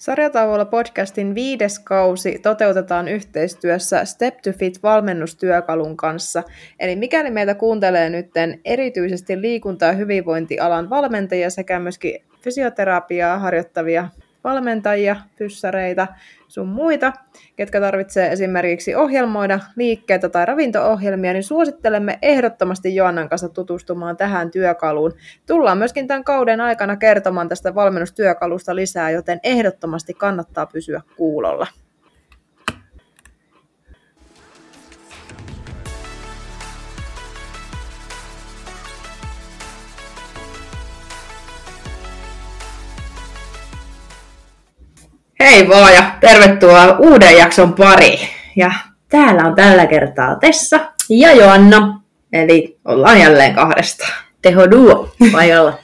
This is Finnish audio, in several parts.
Sarjatauolla podcastin viides kausi toteutetaan yhteistyössä Step to Fit valmennustyökalun kanssa. Eli mikäli meitä kuuntelee nyt erityisesti liikunta- ja hyvinvointialan valmentajia sekä myöskin fysioterapiaa harjoittavia valmentajia, pyssäreitä, sun muita, ketkä tarvitsee esimerkiksi ohjelmoida liikkeitä tai ravinto-ohjelmia, niin suosittelemme ehdottomasti Joannan kanssa tutustumaan tähän työkaluun. Tullaan myöskin tämän kauden aikana kertomaan tästä valmennustyökalusta lisää, joten ehdottomasti kannattaa pysyä kuulolla. Hei vaan ja tervetuloa uuden jakson pari. Ja täällä on tällä kertaa Tessa ja Joanna. Eli ollaan jälleen kahdesta. Teho duo paikalla.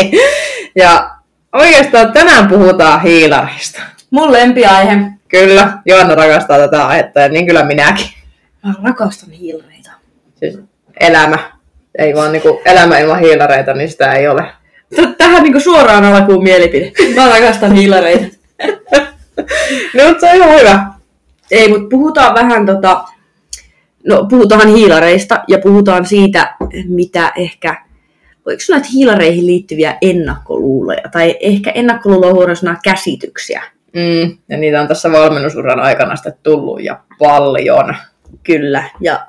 ja oikeastaan tänään puhutaan hiilarista. Mun lempiaihe. Kyllä, Joanna rakastaa tätä aihetta ja niin kyllä minäkin. Mä rakastan hiilareita. Siis elämä. Ei vaan niinku elämä ilman hiilareita, niin sitä ei ole. Tähän niinku suoraan alkuun mielipide. Mä rakastan hiilareita. no, mutta se on ihan hyvä. Ei, mutta puhutaan vähän tota, no puhutaan hiilareista ja puhutaan siitä, mitä ehkä, voiko sanoa, että hiilareihin liittyviä ennakkoluuloja tai ehkä ennakkoluuloja käsityksiä. Mm, ja niitä on tässä valmennusuran aikana sitten tullut ja paljon. Kyllä, ja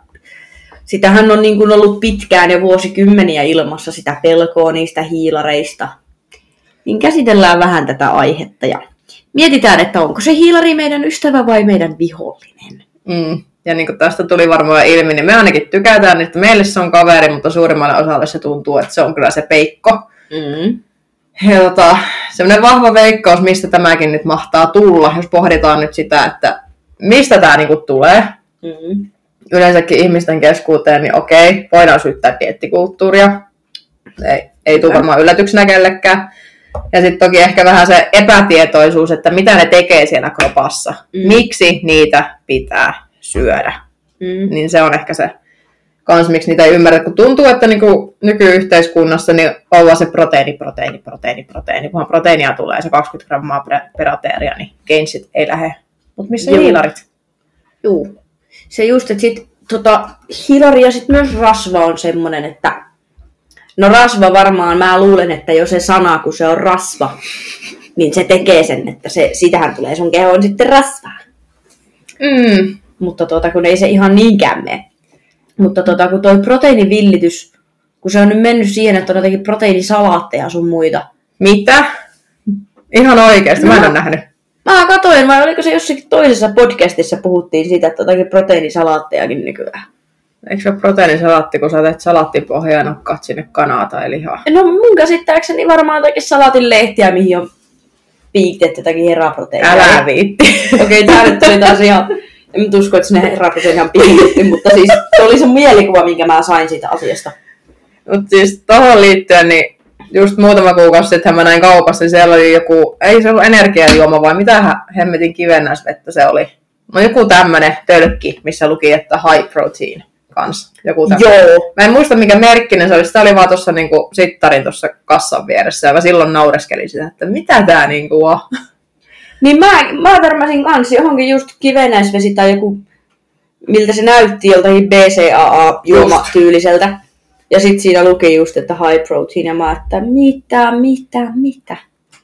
sitähän on niin kuin ollut pitkään ja vuosikymmeniä ilmassa sitä pelkoa niistä hiilareista. Niin käsitellään vähän tätä aihetta ja mietitään, että onko se hiilari meidän ystävä vai meidän vihollinen. Mm. Ja niin kuin tästä tuli varmaan ilmi, niin me ainakin tykätään, että meille se on kaveri, mutta suurimmalle osalle se tuntuu, että se on kyllä se peikko. Mm. Ja tota, semmoinen vahva veikkaus, mistä tämäkin nyt mahtaa tulla, jos pohditaan nyt sitä, että mistä tämä niinku tulee. Mm. Yleensäkin ihmisten keskuuteen, niin okei, voidaan syyttää diettikulttuuria. Ei, ei tule varmaan yllätyksenä kellekään. Ja sitten toki ehkä vähän se epätietoisuus, että mitä ne tekee siellä kropassa. Mm. Miksi niitä pitää syödä. Mm. Niin se on ehkä se kans, miksi niitä ei ymmärrä. Kun tuntuu, että niinku nykyyhteiskunnassa niin ollaan se proteiini, proteiini, proteiini, proteiini. Kunhan proteiinia tulee se 20 grammaa per ateria, niin gainsit ei lähde. Mutta missä Juu. hiilarit? Joo. Se just, että sit tota, hiilari ja sit myös rasva on semmonen, että No rasva varmaan, mä luulen, että jo se sana, kun se on rasva, niin se tekee sen, että se, sitähän tulee sun kehoon sitten rasvaa. Mm. Mutta tuota, kun ei se ihan niinkään mene. Mutta tuota, kun toi proteiinivillitys, kun se on nyt mennyt siihen, että on jotenkin proteiinisalaatteja sun muita. Mitä? Ihan oikeasti, no, mä en ole nähnyt. Mä katoin, vai oliko se jossakin toisessa podcastissa puhuttiin siitä, että jotakin proteiinisalaattejakin nykyään. Eikö se ole proteiinisalaatti, kun sä teet salaattipohjaa ja nokkaat sinne kanaa tai lihaa? No mun käsittääkseni varmaan jotakin salaatin lehtiä, mihin on piikitetty jotakin heraproteiinia. Älä viitti. Okei, okay, tää nyt oli taas ihan... En usko, että sinne heraproteiinia on piikitetty, mutta siis se oli se mielikuva, minkä mä sain siitä asiasta. Mutta siis tohon liittyen, niin just muutama kuukausi sitten mä näin kaupassa, niin siellä oli joku, ei se ollut energiajuoma, vai mitä hemmetin kivennäisvettä se oli. No joku tämmönen tölkki, missä luki, että high protein kanssa. Joku Joo. Mä en muista mikä merkkinen se oli. Sitä oli vaan tuossa niinku sittarin tuossa kassan vieressä. Ja mä silloin naureskelin sitä, että mitä tää niinku on. Niin mä, mä törmäsin kanssa johonkin just kivenäisvesi tai joku, miltä se näytti joltakin BCAA-juomatyyliseltä. Ja sitten siinä luki just, että high protein, ja mä että mitä, mitä, mitä.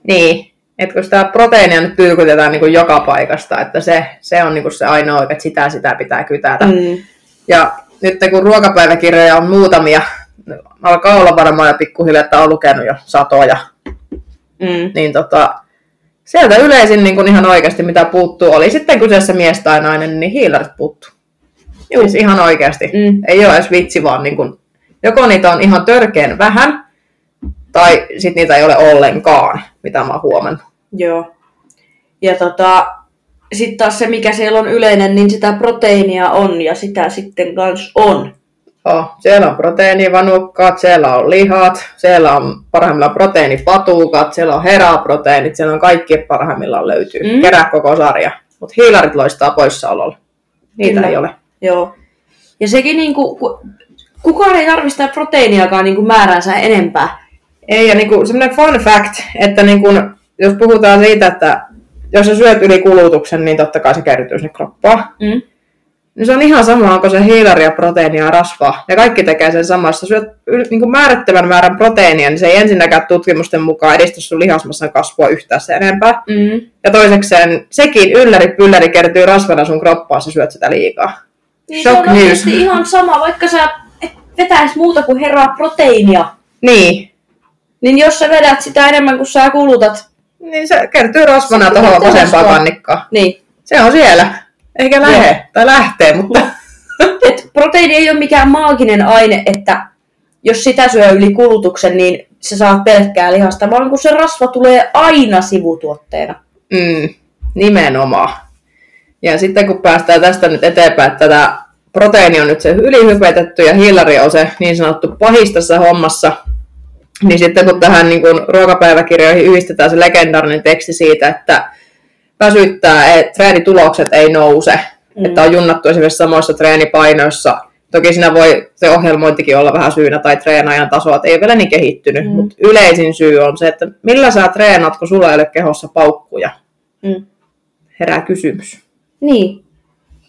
Niin, että kun sitä proteiinia nyt pyykytetään niin joka paikasta, että se, se on niin se ainoa, että sitä sitä pitää kytätä. Mm. Ja nyt kun ruokapäiväkirjoja on muutamia, alkaa olla varmaan jo pikkuhiljaa, että on lukenut jo satoja, mm. niin tota, sieltä yleisin niin kuin ihan oikeasti mitä puuttuu, oli sitten kyseessä mies tai nainen, niin hiilarit puuttuu. Siis ihan oikeasti. Mm. Ei ole edes vitsi, vaan niin kuin, joko niitä on ihan törkeen vähän, tai sitten niitä ei ole ollenkaan, mitä mä oon huomannut. Joo. Ja tota, sitten taas se, mikä siellä on yleinen, niin sitä proteiinia on ja sitä sitten kans on. Oh, siellä on proteiinivanukkaat, siellä on lihat, siellä on parhaimmillaan proteiinipatuukat, siellä on heraproteiinit, siellä on kaikki parhaimmillaan löytyy. Mm. Kerää koko sarja. Mutta hiilarit loistaa poissaololla. Niitä Kyllä. ei ole. Joo. Ja sekin niinku, kukaan ei tarvitse proteiiniakaan niinku määränsä enempää. Ei, ja niinku, semmoinen fun fact, että niinku, jos puhutaan siitä, että jos sä syöt yli kulutuksen, niin totta kai se kertyy sinne kroppaan. Mm. Niin se on ihan sama, onko se hiilaria, proteiinia ja rasvaa. Ja kaikki tekee sen samassa. Syöt yl- niin kuin määrättävän määrän proteiinia, niin se ei ensinnäkään tutkimusten mukaan edistä sun lihasmassan kasvua yhtään sen enempää. Mm. Ja toisekseen sekin ylläri pylläri kertyy rasvana sun kroppaan, sä syöt sitä liikaa. Niin se Shock on news. ihan sama, vaikka sä et vetäis muuta kuin herraa proteiinia. Niin. Niin jos sä vedät sitä enemmän kuin sä kulutat, Niin se kertyy rasvana tuohon vasempaan kannikkaan. niin. Se on siellä. Eikä lähe. Tai lähtee, mutta... Et proteiini ei ole mikään maaginen aine, että jos sitä syö yli kulutuksen, niin se saa pelkkää lihasta, vaan kun se rasva tulee aina sivutuotteena. Mm, nimenomaan. Ja sitten kun päästään tästä nyt eteenpäin, että tätä proteiini on nyt se ylihypetetty ja hiilari on se niin sanottu pahis tässä hommassa, niin sitten kun tähän niin kuin ruokapäiväkirjoihin yhdistetään se legendaarinen teksti siitä, että väsyttää, että treenitulokset ei nouse, Mm. että on junnattu esimerkiksi samoissa treenipainoissa. Toki siinä voi se ohjelmointikin olla vähän syynä tai treenaajan taso, että ei ole vielä niin kehittynyt, Mm. mm. mutta yleisin syy on se, että millä sä treenaat, kun sulla ei ole kehossa paukkuja. Mm. Herää kysymys. Niin.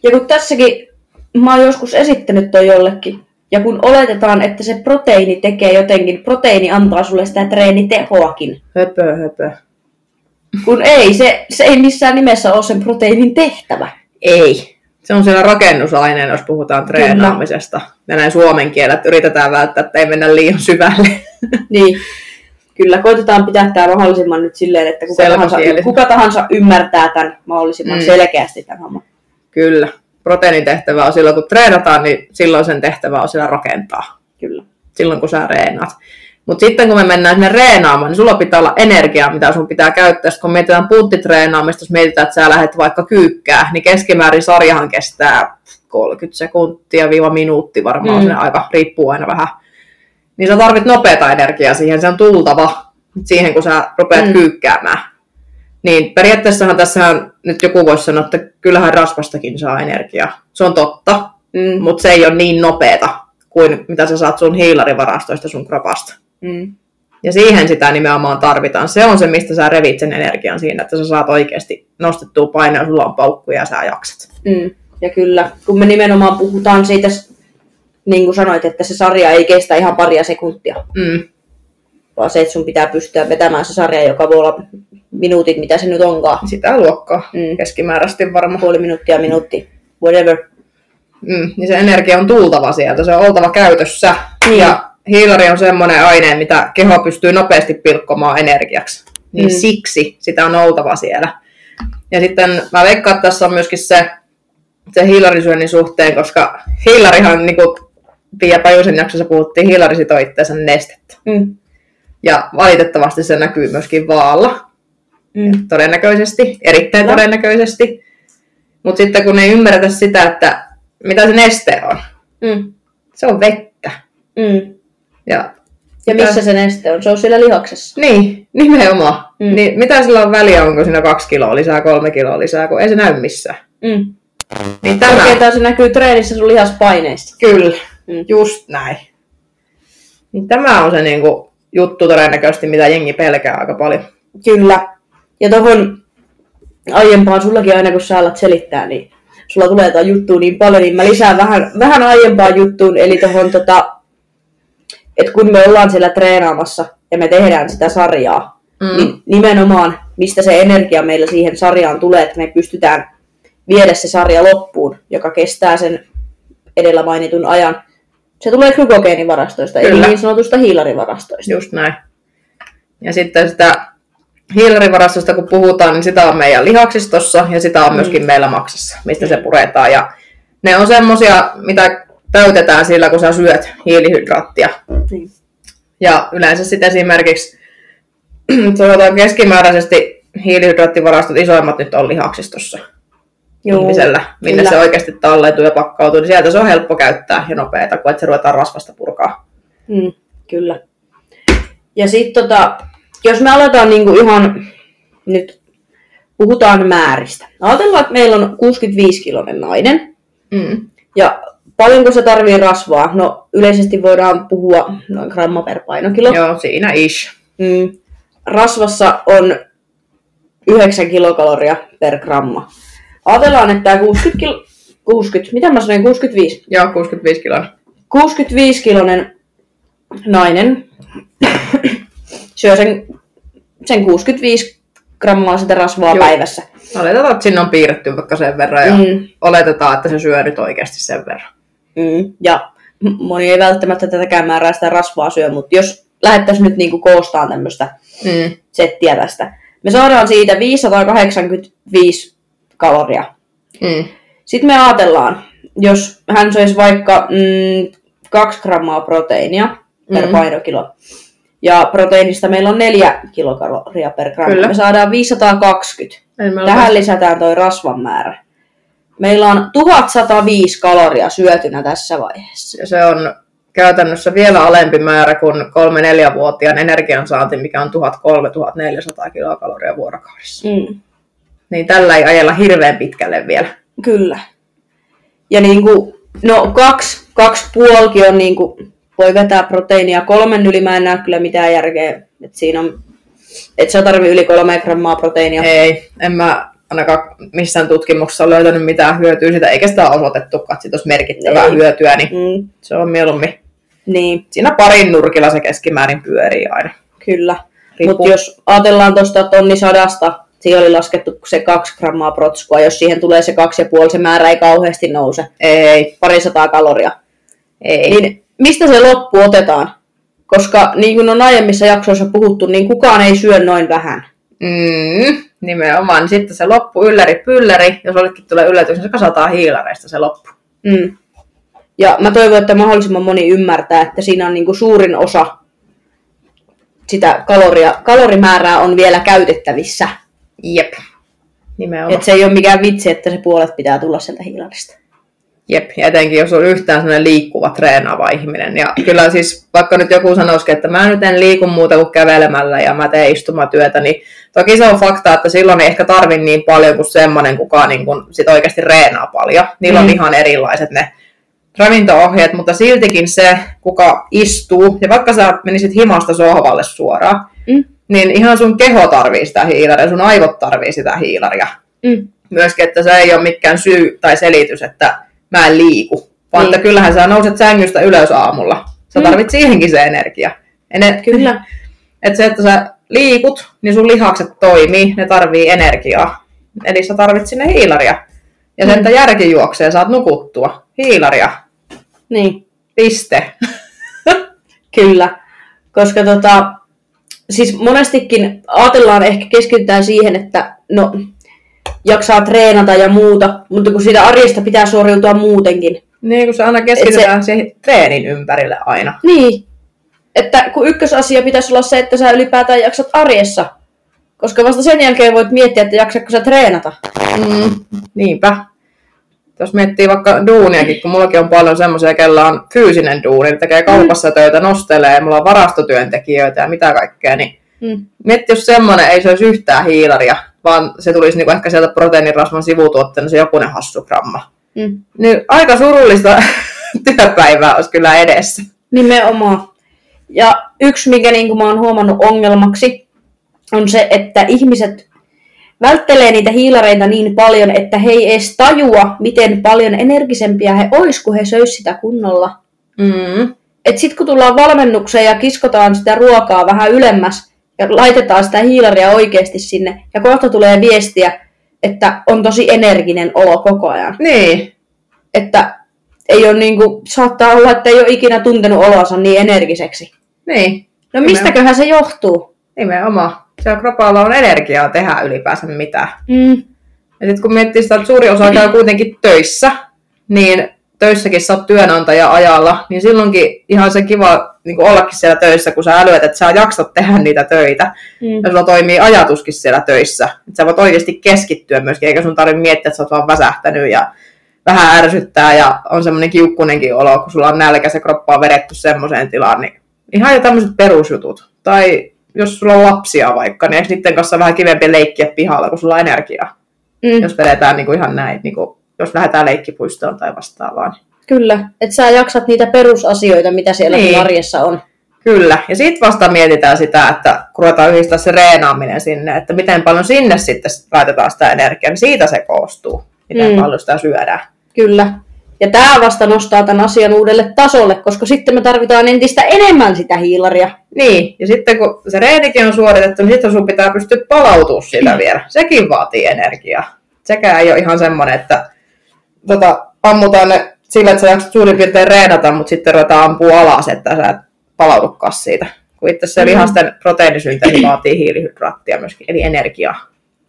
Ja kun tässäkin mä oon joskus esittänyt toi jollekin, ja kun oletetaan, että se proteiini tekee jotenkin, proteiini antaa sulle sitä treenitehoakin. Höpö, höpö. Kun ei, se, se ei missään nimessä ole sen proteiinin tehtävä. Ei. Se on siellä rakennusaineen, jos puhutaan treenaamisesta. Ja näin suomen kielellä, että yritetään välttää, että ei mennä liian syvälle. Niin. Kyllä, koitetaan pitää tämä mahdollisimman nyt silleen, että kuka tahansa, kuka tahansa ymmärtää tämän mahdollisimman Mm. mm. selkeästi tämän homman. Kyllä. Proteiinin tehtävä on silloin, kun treenataan, niin silloin sen tehtävä on siellä rakentaa. Kyllä. Silloin, kun sä reenaat. Mutta sitten kun me mennään sinne reenaamaan, niin sulla pitää olla energiaa, mitä sun pitää käyttää. Sitten kun mietitään punttitreenaamista, jos mietitään, että sä lähdet vaikka kyykkää, niin keskimäärin sarjahan kestää 30 sekuntia viiva minuutti varmaan, Mm. aika riippuu aina vähän. Niin sä tarvit nopeata energiaa siihen, se on tultava siihen, kun sä rupeat mm. kyykkäämään. Niin periaatteessahan tässä nyt joku voisi sanoa, että kyllähän rasvastakin saa energiaa. Se on totta, Mm. mutta se ei ole niin nopeeta kuin mitä sä saat sun hiilarivarastoista sun kropasta. Mm. Ja siihen sitä nimenomaan tarvitaan. Se on se, mistä sä revit sen energian siinä, että sä saat oikeasti nostettua painoa, sulla on paukkuja ja sä jaksat. Mm. Ja kyllä, kun me nimenomaan puhutaan siitä, niin kuin sanoit, että se sarja ei kestä ihan paria sekuntia, Mm. Vaan se, että sun pitää pystyä vetämään se sarja, joka voi olla minuutit, mitä se nyt onkaan. Sitä luokkaa Mm. keskimääräisesti varmaan. Puoli minuuttia, minuutti, whatever. Mm. Niin se energia on tultava sieltä, se on oltava käytössä. Niin. Ja hiilari on semmoinen aine, mitä keho pystyy nopeasti pilkkomaan energiaksi. Niin Mm. siksi sitä on oltava siellä. Ja sitten mä veikkaan, että tässä on myöskin se, se hiilarisyönnin suhteen, koska hiilarihan, niin kuin Pia Pajusen jaksossa puhuttiin, hiilari sitoo itseensä nestettä. Mm. Ja valitettavasti se näkyy myöskin vaalla, Mm. todennäköisesti, erittäin No. todennäköisesti. Mutta sitten kun ei ymmärretä sitä, että mitä se neste on, Mm. se on vettä. Mm. Ja, Ja mitä- missä se neste on? Se on siellä lihaksessa. Niin, nimenomaan. Mm. Niin, mitä sillä on väliä, onko siinä kaksi kiloa lisää, kolme kiloa lisää, kun ei se näy missään. Mm. Niin tämä, Tärkeintä se näkyy treenissä sun lihaspaineissa. kyllä, Mm. just näin. Niin tämä on se niinku, juttu todennäköisesti, mitä jengi pelkää aika paljon. Kyllä. Ja tohon aiempaan sullakin aina kun sä alat selittää, niin sulla tulee jotain juttua niin paljon, niin mä lisään vähän, vähän aiempaan juttuun, eli tohon tota, että kun me ollaan siellä treenaamassa ja me tehdään sitä sarjaa, mm. Mm. niin nimenomaan mistä se energia meillä siihen sarjaan tulee, että me pystytään viedä se sarja loppuun, joka kestää sen edellä mainitun ajan. Se tulee glykogeenivarastoista, eli Kyllä. niin sanotusta hiilarivarastoista. Just näin. Ja sitten sitä hiilarivarastosta kun puhutaan, niin sitä on meidän lihaksistossa ja sitä on Mm. myöskin meillä maksassa, mistä se puretaan. Ja ne on semmosia, mitä täytetään sillä, kun sä syöt hiilihydraattia. Niin. Ja yleensä sitten esimerkiksi sanotaan keskimääräisesti hiilihydraattivarastot isoimmat nyt on lihaksistossa Juu, ihmisellä, minne kyllä. se oikeasti talleutuu ja pakkautuu, niin sieltä se on helppo käyttää ja nopeata, kun et se ruvetaan rasvasta purkaa. Mm, kyllä. Ja sitten tota, jos me aletaan niinku ihan nyt puhutaan määristä. Ajatellaan, että meillä on 65-kilonen nainen. Mm. Ja paljonko se tarvii rasvaa? No yleisesti voidaan puhua noin gramma per painokilo. Joo, siinä ish. Mm, rasvassa on 9 kilokaloria per gramma. Ajatellaan, että tämä 60, kil... 60, mitä mä sanoin, 65? Joo, 65 kiloa. 65-kilonen nainen syö sen, sen 65 grammaa sitä rasvaa Joo. päivässä. Oletetaan, että sinne on piirretty vaikka sen verran ja Mm. oletetaan, että se syö nyt oikeasti sen verran. Mm. Ja moni ei välttämättä tätäkään määrää sitä rasvaa syö, mutta jos lähettäisiin nyt niinku koostaan tämmöistä Mm. settiä tästä, me saadaan siitä 585 kaloria. Mm. Sitten me ajatellaan, jos hän söisi vaikka mm, 2 grammaa proteiinia per Mm. painokilo, ja proteiinista meillä on 4 kilokaloria per gramma, Kyllä. me saadaan 520. En mä Tähän ole- lisätään toi rasvan määrä. Meillä on 1105 kaloria syötynä tässä vaiheessa. Ja se on käytännössä vielä alempi määrä kuin 3-4-vuotiaan energiansaanti, mikä on 1003-1400 kilokaloria vuorokaudessa. Mm, Niin tällä ei ajella hirveän pitkälle vielä. kyllä. Ja niinku, no kaksi, kaksi puolikin on niinku, voi vetää proteiinia. Kolmen yli mä en näe kyllä mitään järkeä. Et siinä on, et sä tarvii yli kolme grammaa proteiinia. Ei, en mä ainakaan missään tutkimuksessa ole löytänyt mitään hyötyä siitä, eikä sitä ole osoitettukaan, että siitä olisi merkittävää Ei. hyötyä, niin Mm, se on mieluummin. niin, Siinä parin nurkilla se keskimäärin pyörii aina. kyllä. Mutta jos ajatellaan tuosta tonni sadasta, siinä oli laskettu se kaksi grammaa protskua. Jos siihen tulee se kaksi ja puoli, se määrä ei kauheasti nouse. Ei, Pari sataa kaloria. ei. Niin mistä se loppu otetaan? Koska niin kuin on aiemmissa jaksoissa puhuttu, niin kukaan ei syö noin vähän. Mm, nimenomaan. Sitten se loppu ylläri pylläri, jos olitkin tulee yllätys, niin se kasataan hiilareista se loppu. Mm. Ja mä toivon, että mahdollisimman moni ymmärtää, että siinä on niin kuin suurin osa sitä kaloria, kalorimäärää on vielä käytettävissä. Jep. Nimenomaan. Että se ei ole mikään vitsi, että se puolet pitää tulla sieltä hiilarista. Jep, ja etenkin jos on yhtään sellainen liikkuva, treenaava ihminen. Ja kyllä siis, vaikka nyt joku sanoisikin, että mä nyt en liiku muuta kuin kävelemällä ja mä teen istumatyötä, niin toki se on fakta, että silloin ei ehkä tarvi niin paljon kuin semmoinen, kuka niin kun sit oikeasti reenaa paljon. Niillä on Mm. ihan erilaiset ne ravinto-ohjeet, mutta siltikin se, kuka istuu, ja vaikka sä menisit himasta sohvalle suoraan, Mm. Niin ihan sun keho tarvii sitä hiilaria, sun aivot tarvii sitä hiilaria Mm. myöskin, että se ei ole mikään syy tai selitys, että mä en liiku. Vaan Niin. että kyllähän sä nouset sängystä ylös aamulla. Sä Mm. tarvit siihenkin se energia. Ene- Kyllä. Että se, että sä liikut, niin sun lihakset toimii, ne tarvii energiaa. Eli sä tarvit sinne hiilaria. Ja se, Mm. että järki juoksee, saat nukuttua. Hiilaria. Niin. Piste. Kyllä, koska tota, siis monestikin ajatellaan, ehkä keskitytään siihen, että no, jaksaa treenata ja muuta, mutta kun siitä arjesta pitää suoriutua muutenkin. Niin, kun se aina keskitytään se... siihen treenin ympärille aina. Niin, että kun ykkösasia pitäisi olla se, että sä ylipäätään jaksat arjessa. Koska vasta sen jälkeen voit miettiä, että jaksatko sä treenata. Mm, niinpä. Jos miettii vaikka duuniakin, kun mullakin on paljon semmoisia, kellä on fyysinen duuni, ne tekee kaupassa töitä, nostelee, mulla on varastotyöntekijöitä ja mitä kaikkea, niin Mm. mietti, jos semmoinen ei söisi yhtään hiilaria, vaan se tulisi niinku ehkä sieltä proteiinirasvan sivutuotteena se jokunen hassu gramma. Mm. Niin aika surullista työpäivää olisi kyllä edessä. Nimenomaan. Ja yksi, mikä niin kuin mä oon huomannut ongelmaksi, on se, että ihmiset välttelee niitä hiilareita niin paljon, että he ei edes tajua, miten paljon energisempiä he ois, kun he söis sitä kunnolla. Mm. Et sit kun tullaan valmennukseen ja kiskotaan sitä ruokaa vähän ylemmäs ja laitetaan sitä hiilaria oikeasti sinne, ja kohta tulee viestiä, että on tosi energinen olo koko ajan. Niin, Että ei ole niinku, saattaa olla, että ei ole ikinä tuntenut olonsa niin energiseksi. niin. No mistäköhän se johtuu? Nimenomaan. Siellä kropalla on energiaa tehdä ylipäänsä mitään. Mm. Ja sitten kun miettii sitä, että suuri osa käy kuitenkin töissä, niin töissäkin sä oot työnantaja ajalla, niin silloinkin ihan se kiva niin ollakin siellä töissä, kun sä älyät, että sä jaksat tehdä niitä töitä. Mm. Ja sulla toimii ajatuskin siellä töissä. Että sä voit oikeasti keskittyä myöskin, eikä sun tarvitse miettiä, että sä oot vaan väsähtänyt ja vähän ärsyttää ja on semmoinen kiukkunenkin olo, kun sulla on nälkä, se kroppa on vedetty semmoiseen tilaan, niin ihan jo tämmöiset perusjutut. Tai jos sulla on lapsia vaikka, niin eikö niiden kanssa vähän kivempi leikkiä pihalla, kun sulla on energiaa Mm. jos vedetään niin kuin ihan näin, niin kuin, jos lähdetään leikkipuistoon tai vastaavaan. Kyllä, että sä jaksat niitä perusasioita, mitä siellä Niin. arjessa on. Kyllä, ja sitten vasta mietitään sitä, että kun ruvetaan yhdistää se reenaaminen sinne, että miten paljon sinne sitten laitetaan sitä energiaa, niin siitä se koostuu, miten mm. paljon sitä syödään. Kyllä. Ja tämä vasta nostaa tämän asian uudelle tasolle, koska sitten me tarvitaan entistä enemmän sitä hiilaria. Niin, ja sitten kun se reenikin on suoritettu, niin sitten sun pitää pystyä palautumaan sitä mm. vielä. Sekin vaatii energiaa. Sekään ei ole ihan semmoinen, että tota, ammutaan ne sillä, että sä jaksat suurin piirtein reenata, mutta sitten ruvetaan ampua alas, että sä et palaudukaan siitä. Kun itse se mm. lihasten proteiinisynteesi vaatii hiilihydraattia myöskin, eli energiaa.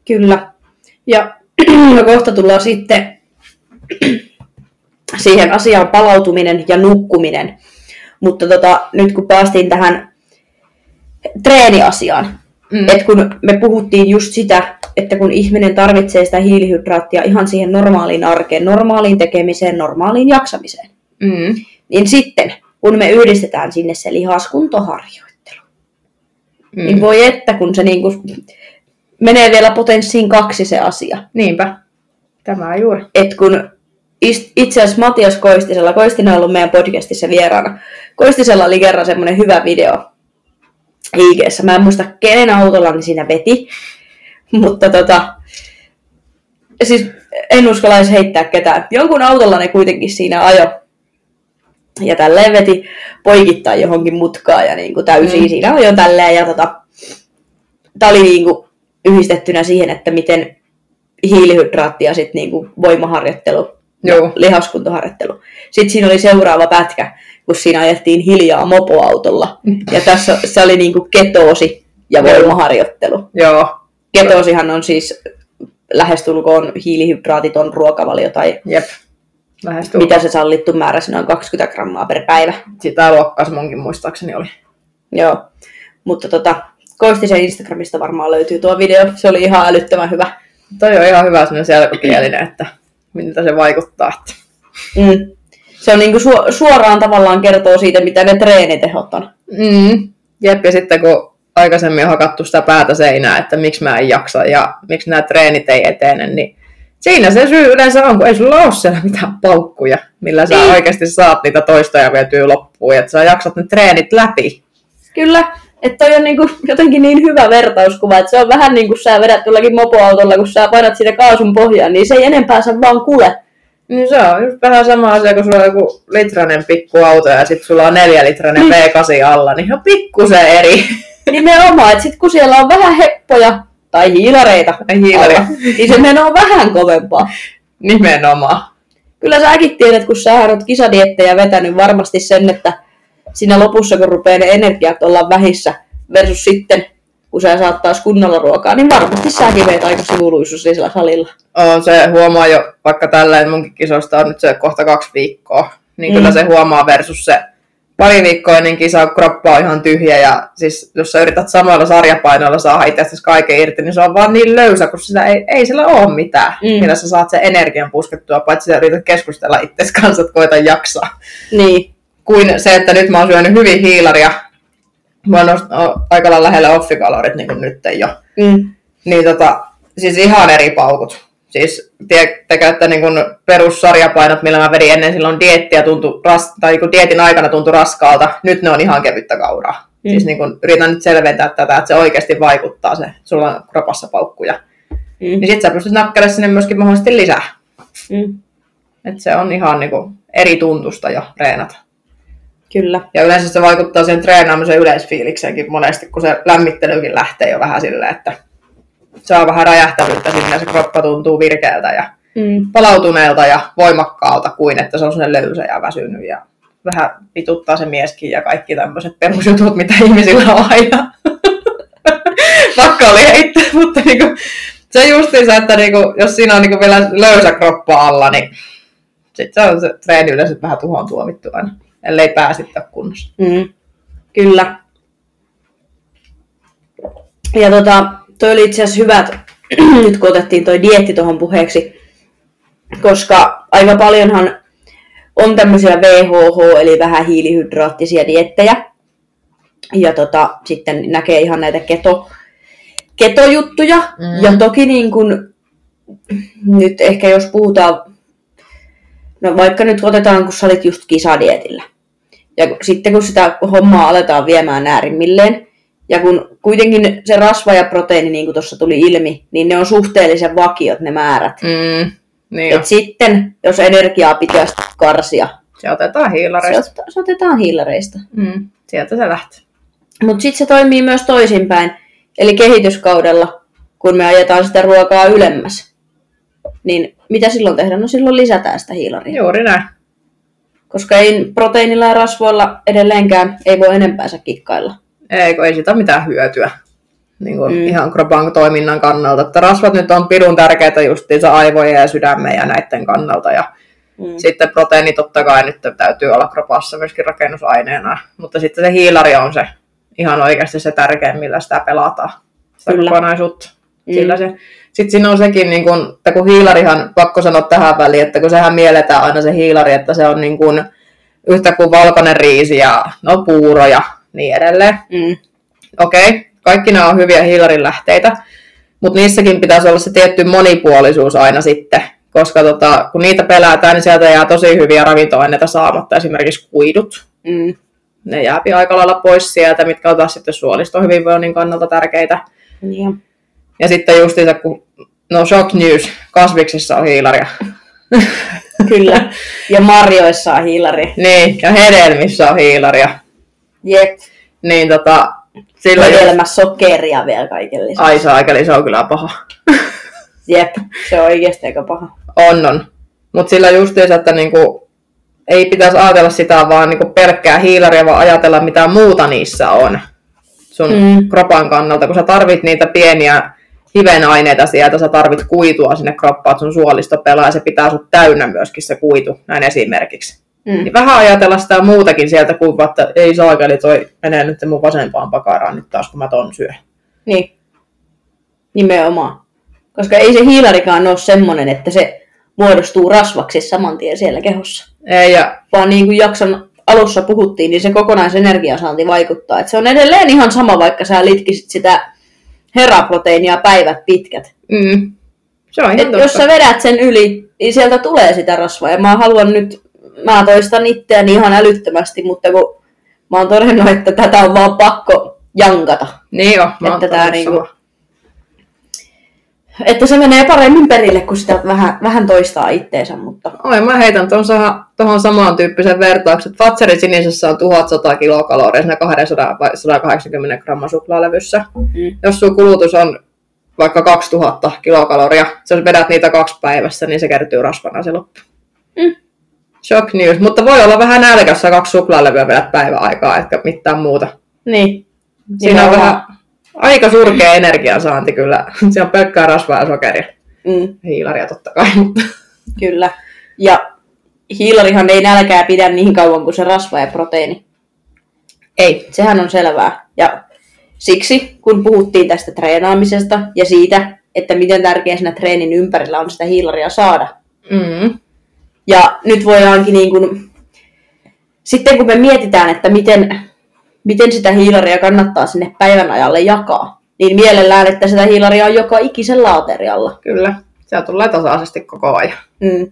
Kyllä. Ja no kohta tullaan sitten siihen asiaan palautuminen ja nukkuminen. Mutta tota, nyt kun päästiin tähän treeniasiaan, mm. että kun me puhuttiin just sitä, että kun ihminen tarvitsee sitä hiilihydraattia ihan siihen normaaliin arkeen, normaaliin tekemiseen, normaaliin jaksamiseen, mm. niin sitten kun me yhdistetään sinne se lihaskuntoharjoittelu, mm. niin voi että kun se niinku menee vielä potenssiin kaksi se asia. Niinpä. Tämä juuri. Et kun itse asiassa Matias Koistisella, Koistinen on ollut meidän podcastissa vieraana. Koistisella oli kerran semmoinen hyvä video ig Mä en muista kenen autolla niin siinä veti, mutta tota, siis en uskalla edes heittää ketään. Jonkun autolla ne kuitenkin siinä ajo. Ja tälleen veti poikittain johonkin mutkaan ja niin kuin täysin mm. siinä ajo tälleen. Ja tota, tää oli niin kuin yhdistettynä siihen, että miten hiilihydraattia sitten niin kuin voimaharjoittelu Joo. lihaskuntoharjoittelu. Sitten siinä oli seuraava pätkä, kun siinä ajettiin hiljaa mopoautolla. Ja tässä se oli niinku ketoosi ja voimaharjoittelu. Joo. Ketoosihan on siis lähestulkoon hiilihydraatiton ruokavalio tai Jep. mitä se sallittu määrä, se on 20 grammaa per päivä. Sitä luokkaa se munkin muistaakseni oli. Joo, mutta tota, Koistisen Instagramista varmaan löytyy tuo video, se oli ihan älyttömän hyvä. Toi on ihan hyvä sellainen selkokielinen, että miltä se vaikuttaa. Mm. Se on niinku su- suoraan tavallaan kertoo siitä, mitä ne treenitehot on. Mm. Jep, ja sitten kun aikaisemmin on hakattu sitä päätä seinää, että miksi mä en jaksa ja miksi nämä treenit ei etene, niin siinä se syy yleensä on, kun ei sulla ole siellä mitään paukkuja, millä sä niin. oikeasti saat niitä toistoja vietyä loppuun, että sä jaksat ne treenit läpi. Kyllä, että toi on niinku jotenkin niin hyvä vertauskuva, että se on vähän niin kuin sä vedät jollakin mopoautolla, kun sä painat sitä kaasun pohjaan, niin se ei enempää saa vaan kule. Niin se on just vähän sama asia, kun sulla on joku litranen pikkuauto ja sitten sulla on neljä litranen mm. V8 alla, niin on pikkusen eri. Nimenomaan, että sitten kun siellä on vähän heppoja tai hiilareita, hiilaria. alla, niin se menee vähän kovempaa. Nimenomaan. Kyllä säkin tiedät, kun sä oot kisadiettejä vetänyt varmasti sen, että siinä lopussa, kun rupeaa ne energiat olla vähissä, versus sitten, kun sä saat taas kunnolla ruokaa, niin varmasti säkin veet aika sivuluisuus salilla. On, se huomaa jo, vaikka tälleen munkin kisosta on nyt se kohta kaksi viikkoa, niin mm. kyllä se huomaa versus se pari viikkoa ennen kisaa kroppa on ihan tyhjä ja siis jos sä yrität samalla sarjapainoilla saada itsestäsi kaiken irti, niin se on vaan niin löysä, kun sitä ei, ei sillä ole mitään, mm. millä sä saat sen energian puskettua, paitsi sä yrität keskustella itsesi kanssa, että koita jaksaa. Niin kuin se, että nyt mä oon syönyt hyvin hiilaria. Mä oon aika lailla lähellä offikalorit niin kuin nyt jo. Mm. Niin tota, siis ihan eri paukut. Siis tiedätkö, että niin kun perussarjapainot, millä mä vedin ennen silloin diettiä, tuntui ras, tai niin dietin aikana tuntui raskaalta, nyt ne on ihan kevyttä kauraa. Mm. Siis niin kun, yritän nyt selventää tätä, että se oikeasti vaikuttaa se, sulla on kropassa paukkuja. Mm. Niin sit sä pystyt nakkelemaan sinne myöskin mahdollisesti lisää. Mm. Et se on ihan niin kun, eri tuntusta jo reenata. Kyllä. Ja yleensä se vaikuttaa siihen treenaamisen yleisfiilikseenkin monesti, kun se lämmittelykin lähtee jo vähän silleen, että saa vähän räjähtävyyttä sinne se kroppa tuntuu virkeältä ja mm. palautuneelta ja voimakkaalta kuin että se on sellainen löysä ja väsynyt ja vähän vituttaa se mieskin ja kaikki tämmöiset perusjutut, mitä ihmisillä on aina. Pakko oli heittää, mutta niinku, se justiinsa, että niinku, jos siinä on niinku vielä löysä kroppa alla, niin sitten se on se treeni yleensä vähän tuhoon tuomittu aina ellei pää sitten kunnossa. Mm, kyllä. Ja tota, toi oli itse asiassa hyvä, nyt kun otettiin toi dietti tuohon puheeksi, koska aika paljonhan on tämmöisiä VHH, eli vähän hiilihydraattisia diettejä. Ja tota, sitten näkee ihan näitä keto, ketojuttuja. Mm. Ja toki niin kun, nyt ehkä jos puhutaan, no vaikka nyt otetaan, kun sä olit just kisadietillä, Ja sitten kun sitä hommaa aletaan viemään äärimmilleen, ja kun kuitenkin se rasva ja proteiini, niin kuin tuossa tuli ilmi, niin ne on suhteellisen vakiot ne määrät. Mm, niin Et sitten, jos energiaa pitäisi karsia, se otetaan se, hiilareista. ot- se otetaan hiilareista. Mm, sieltä se lähtee. Mutta sitten se toimii myös toisinpäin. Eli kehityskaudella, kun me ajetaan sitä ruokaa ylemmäs, niin mitä silloin tehdään? No silloin lisätään sitä hiilaria. Juuri näin. Koska ei proteiinilla ja rasvoilla edelleenkään ei voi enempäänsä kikkailla. Ei, kun ei sitä ole mitään hyötyä. Niin kuin mm. Ihan kropan toiminnan kannalta. Että rasvat nyt on pirun tärkeitä justiinsa aivojen ja sydämen ja näiden kannalta. Ja Mm. sitten proteiini totta kai nyt täytyy olla kropassa myöskin rakennusaineena. Mutta sitten se hiilari on se ihan oikeasti se tärkein, millä sitä pelataan. Sitä Kyllä. kokonaisuutta. Mm. Sillä se, sitten siinä on sekin, niin kun, että kun hiilarihan, pakko sanoa tähän väliin, että kun sehän mielletään aina se hiilari, että se on niin kuin yhtä kuin valkoinen riisi ja no puuro ja niin edelleen. Mm. Okei, okay, kaikki nämä on hyviä hiilarin lähteitä, mutta niissäkin pitäisi olla se tietty monipuolisuus aina sitten, koska tota, kun niitä pelätään, niin sieltä jää tosi hyviä ravintoaineita saamatta, esimerkiksi kuidut. Mm. Ne jääpi aika lailla pois sieltä, mitkä on taas sitten suoliston hyvinvoinnin kannalta tärkeitä. Niin. Ja sitten justiinsa, kun no shock news, kasviksissa on hiilaria. Kyllä. Ja marjoissa on hiilari. niin, ja hedelmissä on hiilaria. Jep. Niin tota, sillä Hedelmä sokeria vielä kaiken lisäksi. Ai saakeli, se on kyllä paha. Jep. Se on oikeasti aika paha. On, on. Mutta sillä justiinsa, että niinku, ei pitäisi ajatella sitä vaan niinku pelkkää hiilaria, vaan ajatella mitä muuta niissä on sun mm. kropan kannalta, kun sä tarvit niitä pieniä hivenaineita sieltä, sä tarvit kuitua sinne kroppaan, että sun suolisto pelaa ja se pitää sut täynnä myöskin se kuitu, näin esimerkiksi. Mm. Niin vähän ajatella sitä muutakin sieltä kuin, että ei saakeli, toi menee nyt mun vasempaan pakaraan nyt taas, kun mä ton syön. Niin. Nimenomaan. Koska ei se hiilarikaan ole semmonen, että se muodostuu rasvaksi saman tien siellä kehossa. Ei, ja Vaan niin kuin jakson alussa puhuttiin, niin se kokonaisenergiansaanti vaikuttaa. Et se on edelleen ihan sama, vaikka sä litkisit sitä heraproteiinia päivät pitkät. mm, se on ihan Et jos sä vedät sen yli, niin sieltä tulee sitä rasvaa. Ja mä haluan nyt, mä toistan itseäni ihan älyttömästi, mutta kun mä oon todennut, että tätä on vaan pakko jankata. Niin jo, mä oon Että tää niinku- niinku... Että se menee paremmin perille, kun sitä vähän, vähän toistaa itteensä, mutta Oi, mä heitän tuohon samaan tyyppisen vertauksen. Fatserin sinisessä on 1100 kilokaloria siinä 200 vai 180 gramman suklaalevyssä. mm. Jos sun kulutus on vaikka 2000 kilokaloria, jos vedät niitä kaksi päivässä, niin se kertyy rasvana se loppu. Mm. Shock news, mutta voi olla vähän nälkässä kaksi suklaalevyä vedät päivän aikaa, etkä mitään muuta. niin. Siinä on Nimenomaan. vähän aika surkea energiansaanti kyllä. Siinä on pelkkää rasvaa ja sokeria. Mm, Hiilaria totta kai, mutta kyllä. Ja hiilarihan ei nälkää pidä niin kauan kuin se rasva ja proteiini. ei. Sehän on selvää. Ja siksi, kun puhuttiin tästä treenaamisesta ja siitä, että miten tärkeää siinä treenin ympärillä on sitä hiilaria saada. Mm. Ja nyt voidaankin niin kuin, sitten kun me mietitään, että miten, miten sitä hiilaria kannattaa sinne päivän ajalle jakaa, niin mielellään, että sitä hiilaria on joka ikisellä aterialla. Kyllä. Siellä tulee tasaisesti koko ajan. Mm.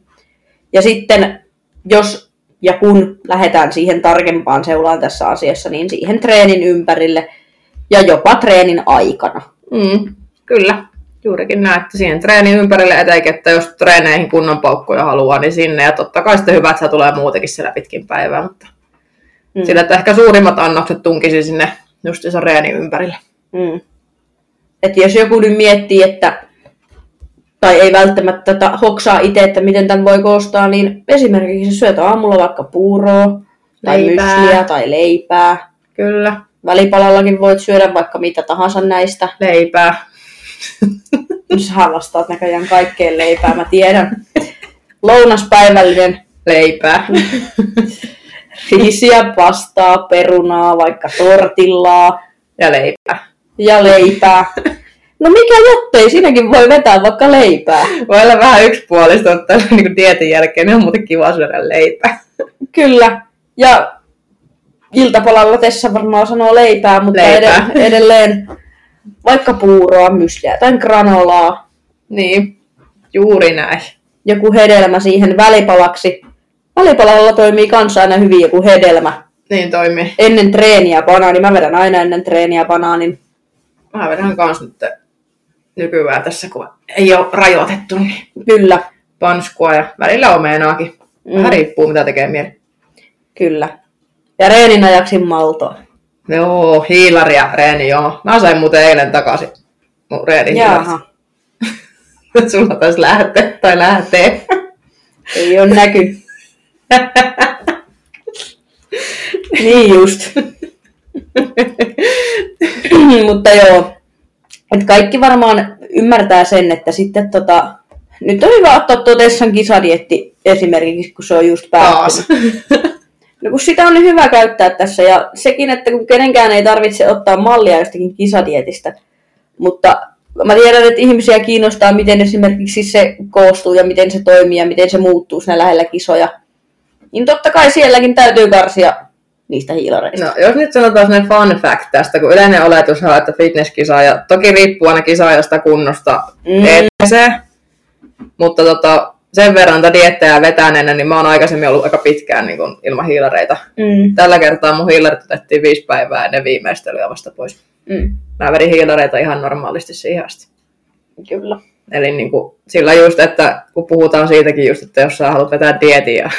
Ja sitten, jos ja kun lähdetään siihen tarkempaan seulaan tässä asiassa, niin siihen treenin ympärille ja jopa treenin aikana. Mm, kyllä, juurikin näin, että siihen treenin ympärille etenkin, että jos treeneihin kunnon paukkuja haluaa, niin sinne. Ja totta kai sitten hyvä, että se tulee muutenkin siellä pitkin päivää, mutta Mm. sillä, että ehkä suurimmat annokset tunkisi sinne just sen reenin ympärille. Mm. Et jos joku nyt miettii, että tai ei välttämättä tätä hoksaa itse, että miten tämän voi koostaa, niin esimerkiksi syöt aamulla vaikka puuroa, tai Leipää. mysliä, tai leipää. Kyllä, Välipalallakin voit syödä vaikka mitä tahansa näistä. leipää. Sä vastaat näköjään kaikkeen leipää, mä tiedän. Lounaspäivällinen Leipää. riisiä, pastaa, perunaa, vaikka tortillaa ja leipää. ja leipää. No mikä jottei, siinäkin voi vetää vaikka leipää. Voi olla vähän yksipuolista, mutta niin dietin jälkeen niin on muuten kiva syödä leipää. Kyllä. Ja iltapalalla Tessa varmaan sanoo leipää, mutta Leipää. ed- edelleen vaikka puuroa, mysliä tai granolaa. Niin, juuri näin. Joku hedelmä siihen välipalaksi. Välipalalla toimii kanssa aina hyvin joku hedelmä. Niin toimii. ennen treeniä banaani. Mä vedän aina ennen treeniä banaanin. Mä vedän kans nyt nykyään tässä, kun ei ole rajoitettu, niin Kyllä, panskua ja välillä omenaakin. Vähän Mm. riippuu, mitä tekee mieli. kyllä. Ja reenin ajaksi maltoa. Joo, hiilari ja reeni, joo. Mä sain muuten eilen takaisin mun reenin Jaha, Sulla taisi lähteä tai lähtee. ei ole näky. Niin just. Mutta joo, et kaikki varmaan ymmärtää sen, että sitten tota, nyt on hyvä ottaa tuo Tessan kisadietti esimerkiksi, kun se on just päättynyt. Taas. No kun sitä on niin hyvä käyttää tässä ja sekin, että kun kenenkään ei tarvitse ottaa mallia jostakin kisadietistä, mutta mä tiedän, että ihmisiä kiinnostaa, miten esimerkiksi se koostuu ja miten se toimii ja miten se muuttuu siinä lähellä kisoja. Niin totta kai sielläkin täytyy karsia niistä hiilareista. No, jos nyt sanotaan sellainen fun fact tästä, kun yleinen oletus on, että fitnesskisaaja, toki riippuu aina kisaajasta kunnosta Mm. ETC, mutta tota, sen verran tätä diettejä vetäneenä, niin mä oon aikaisemmin ollut aika pitkään niin kun, ilman hiilareita. Mm. Tällä kertaa mun hiilarit otettiin viisi päivää ennen viimeistelyä vasta pois. Mm. Mä vedin hiilareita ihan normaalisti siihen asti. Kyllä. Eli niin kuin, sillä just, että kun puhutaan siitäkin just, että jos sä haluat vetää dietin ja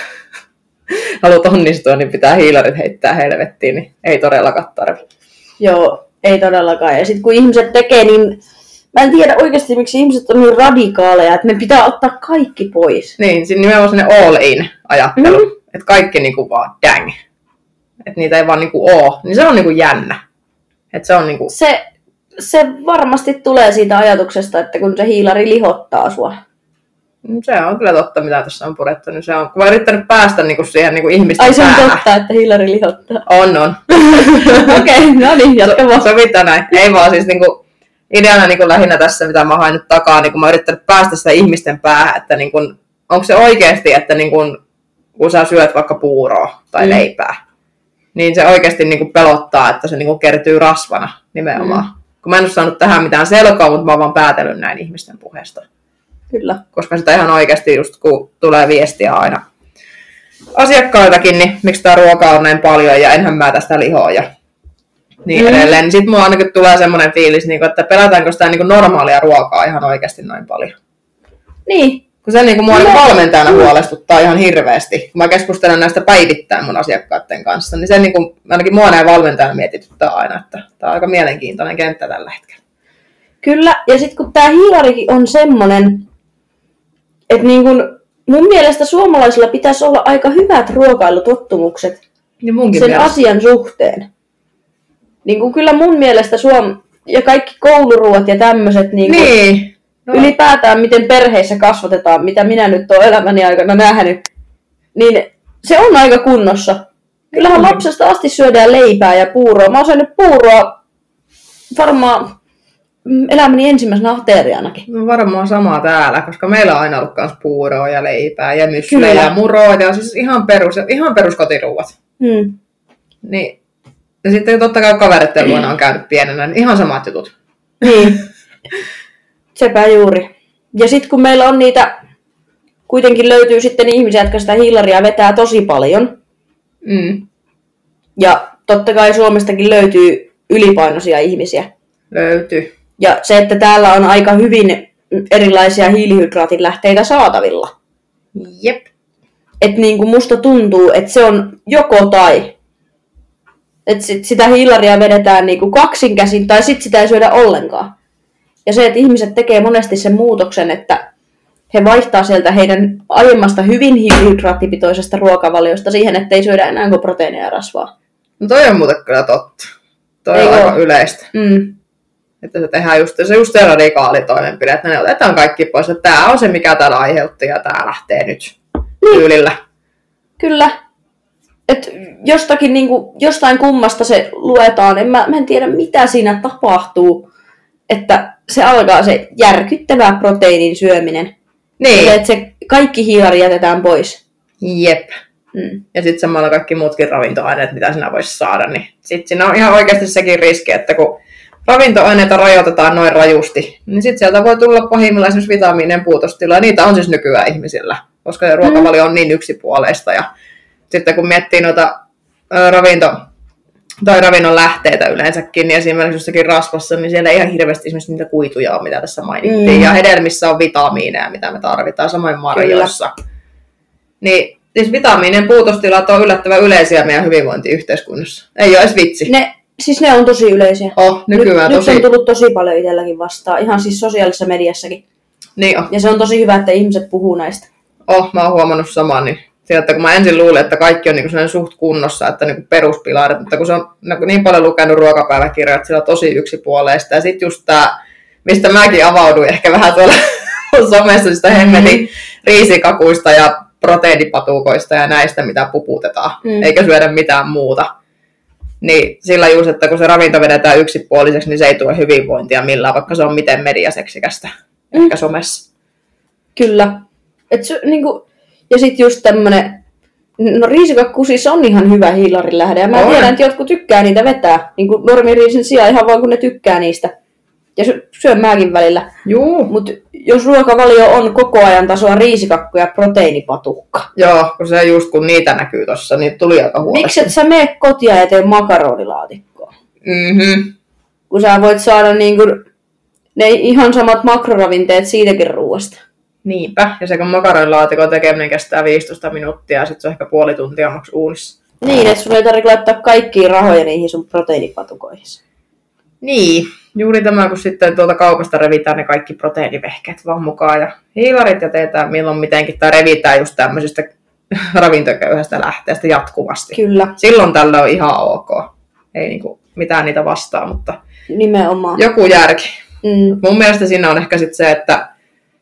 haluat onnistua, niin pitää hiilarit heittää helvettiin, niin ei todellakaan tarvitse. Joo, ei todellakaan. Ja sitten kun ihmiset tekee, niin mä en tiedä oikeasti, miksi ihmiset on niin radikaaleja, että me pitää ottaa kaikki pois. Niin, siinä nimenomaan sellainen all in ajattelu, Mhm. mm. että kaikki niinku vaan dang. Että niitä ei vaan niinku oo, niin se on niinku jännä. Että se on niinku, Se, se varmasti tulee siitä ajatuksesta, että kun se hiilari lihottaa sua. Se on kyllä totta, mitä tässä on purettu. Niin se on, kun mä yrittänyt päästä niinku siihen niinku ihmisten Ai se on päähän. totta, että hiilari lihottaa. On, on. Okei, okay, no niin, jatka vaan. Sovitaan näin. Ei vaan siis niinku, ideana niinku lähinnä tässä, mitä mä hain nyt takaa, niin kun mä oon yrittänyt päästä sitä ihmisten päähän, että niinku, onko se oikeasti, että niinku, kun sä syöt vaikka puuroa tai Mm. mm. leipää, niin se oikeasti niinku pelottaa, että se niinku kertyy rasvana nimenomaan. Mm. Kun mä en ole saanut tähän mitään selkoa, mutta mä oon vaan päätellyt näin ihmisten puheesta. Kyllä. Koska sitä ihan oikeasti just kun tulee viestiä aina asiakkailtakin, niin miksi tämä ruoka on näin paljon ja enhän mä tästä lihoa ja niin Mm. mm. edelleen. Niin sitten mulla ainakin tulee semmoinen fiilis, niin että pelätäänkö sitä niin kuin normaalia ruokaa ihan oikeasti noin paljon. Niin, Kun se niin kuin mua No. niin valmentajana huolestuttaa ihan hirveästi. Kun mä keskustelen näistä päivittäin mun asiakkaiden kanssa, niin se niin kuin, ainakin mua näin valmentajana mietityttää aina, että tämä on aika mielenkiintoinen kenttä tällä hetkellä. kyllä. Ja sitten kun tämä hiilarikin on semmonen, että niin kun mun mielestä suomalaisilla pitäisi olla aika hyvät ruokailutottumukset Niin munkin sen mielestä. asian suhteen. Niin kuin kyllä mun mielestä Suom ja kaikki kouluruot ja tämmöiset niin Niin. No, ylipäätään miten perheissä kasvatetaan, mitä minä nyt olen elämäni aikana nähnyt, niin se on aika kunnossa. Kyllähän Mm. lapsesta asti syödään leipää ja puuroa. Mä oon syönyt puuroa varmaan elämäni ensimmäisenä aterianakin. No varmaan sama täällä, koska meillä on aina ollut myös puuroa ja leipää ja myslejä ja muroa ja siis ihan, perus, ihan peruskotiruuat. Hmm. Niin. Ja sitten totta kai kavereiden luona on käynyt pienenä, niin ihan samat jutut. Niin. Sepä juuri. Ja sitten kun meillä on niitä, kuitenkin löytyy sitten ihmisiä, jotka sitä hiilaria vetää tosi paljon. Mm. Ja totta kai Suomestakin löytyy ylipainoisia ihmisiä. Löytyy. Ja se, että täällä on aika hyvin erilaisia hiilihydraatin lähteitä saatavilla. Jep. Että niin kuin musta tuntuu, että se on joko tai. Että sit sitä hiilaria vedetään niin kuin kaksin käsin tai sit sitä ei syödä ollenkaan. Ja se, että ihmiset tekee monesti sen muutoksen, että he vaihtaa sieltä heidän aiemmasta hyvin hiilihydraattipitoisesta ruokavaliosta siihen, että ei syödä enää kuin proteiinia ja rasvaa. No toi on muuten kyllä totta. Toi Eikö on aika yleistä. Mm. Että se tehdään just se, just se radikaali toimenpide, että ne otetaan kaikki pois. Että tämä on se, mikä täällä aiheutti ja tämä lähtee nyt Niin. tyylillä. Kyllä. Et jostakin, niin kuin, jostain kummasta se luetaan. En mä, mä en tiedä, mitä siinä tapahtuu. Että se alkaa se järkyttävä proteiinin syöminen. Niin. Ja että se kaikki hiilari jätetään pois. Jep. Mm. Ja sitten samalla kaikki muutkin ravintoaineet, mitä sinä voisi saada, niin sitten siinä on ihan oikeasti sekin riski, että kun ravintoaineita rajoitetaan noin rajusti, niin sitten sieltä voi tulla pahimmillaan esimerkiksi vitamiinien puutostila, niitä on siis nykyään ihmisillä, koska se ruokavalio on niin yksipuoleista. Ja sitten kun miettii noita ravinto, tai ravinnon lähteitä yleensäkin, niin esimerkiksi jossakin rasvassa, niin siellä ei ihan hirveästi esimerkiksi niitä kuituja on, mitä tässä mainittiin. Mm. Ja hedelmissä on vitamiineja, mitä me tarvitaan, samoin marjoissa. Niin siis vitamiinien puutostilat on yllättävän yleisiä meidän hyvinvointiyhteiskunnassa. Ei ole edes vitsi. Ne, siis ne on tosi yleisiä. Oh, nykyään nyt, tosi... nyt on tullut tosi paljon itselläkin vastaan, ihan siis sosiaalisessa mediassakin. Niin on. Ja se on tosi hyvä, että ihmiset puhuu näistä. Oh, mä oon huomannut saman, niin sieltä, että kun mä ensin luulin, että kaikki on niin suht kunnossa, että niin peruspilarit, mutta kun se on niin paljon lukenut ruokapäiväkirjat sillä tosi yksipuoleista, ja sitten just tämä, mistä mäkin avauduin ehkä vähän tuolla somessa, sitä hemmetin mm. riisikakuista ja proteiinipatukoista ja näistä, mitä puputetaan, mm. eikä syödä mitään muuta. Niin sillä just, että kun se ravinto vedetään yksipuoliseksi, niin se ei tue hyvinvointia millään, vaikka se on miten mediaseksikästä, mm. ehkä somessa. Kyllä. Et se, niin kuin, ja sitten just tämmönen, no riisikakku siis on ihan hyvä hiilarin lähde. Ja mä on. tiedän, että jotkut tykkää niitä vetää, niin kuin normiriisin sijaan ihan vaan kun ne tykkää niistä. Ja syön mäkin välillä. Juu. Mutta jos ruokavalio on koko ajan tasoa riisikakku ja proteiinipatukka. Joo, kun se just kun niitä näkyy tossa, niin tuli aika huolesta. Miksi et sä mene kotia ja tee makaronilaatikkoa? Mhm. Kun sä voit saada niinku ne ihan samat makroravinteet siitäkin ruoasta. Niinpä, ja se kun makaronilaatikon tekeminen kestää 15 minuuttia ja sitten se on ehkä puoli tuntia maks uunissa. Niin, että sun ei tarvitse laittaa kaikkia rahoja niihin sun proteiinipatukoihin. Niin, juuri tämä, kun sitten tuolta kaupasta revitään ne kaikki proteiinivehkeet vaan mukaan ja hiilarit ja teetään milloin mitenkin, tai revitään just tämmöisestä ravintoköyhästä lähteestä jatkuvasti. Kyllä. Silloin tällä on ihan ok. Ei niinku mitään niitä vastaa, mutta Nimenomaan. joku järki. Mm. Mun mielestä siinä on ehkä sit se, että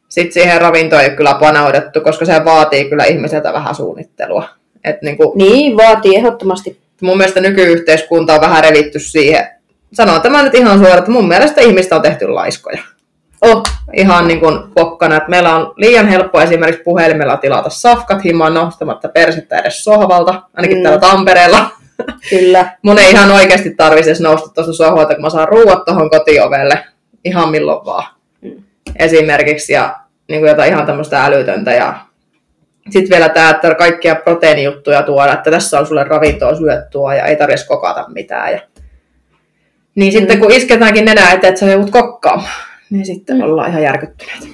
sit siihen ravintoon ei ole kyllä panoudettu, koska se vaatii kyllä ihmiseltä vähän suunnittelua. Et niinku, Niin, vaatii ehdottomasti. mun mielestä nykyyhteiskunta on vähän revitty siihen. Sanon tämän nyt ihan suoraan, että mun mielestä ihmistä on tehty laiskoja. Oh, Ihan niin kuin pokkana, että meillä on liian helppo esimerkiksi puhelimella tilata safkat himaan nostamatta persettä edes sohvalta, ainakin Mm. täällä Tampereella. kyllä. Mun ei ihan oikeasti tarvitsisi edes nousta tuosta sohvalta, kun mä saan ruuat tuohon kotiovelle ihan milloin vaan. Mm. Esimerkiksi ja niin kuin jotain ihan tämmöistä älytöntä ja sitten vielä tämä, että kaikkia proteiinijuttuja tuoda, että tässä on sulle ravintoa syöttua ja ei tarvitsisi kokata mitään. Ja... Niin Mm. sitten kun isketäänkin nenää eteen, että sä joudut kokkaamaan, niin sitten Mm. ollaan ihan järkyttyneitä.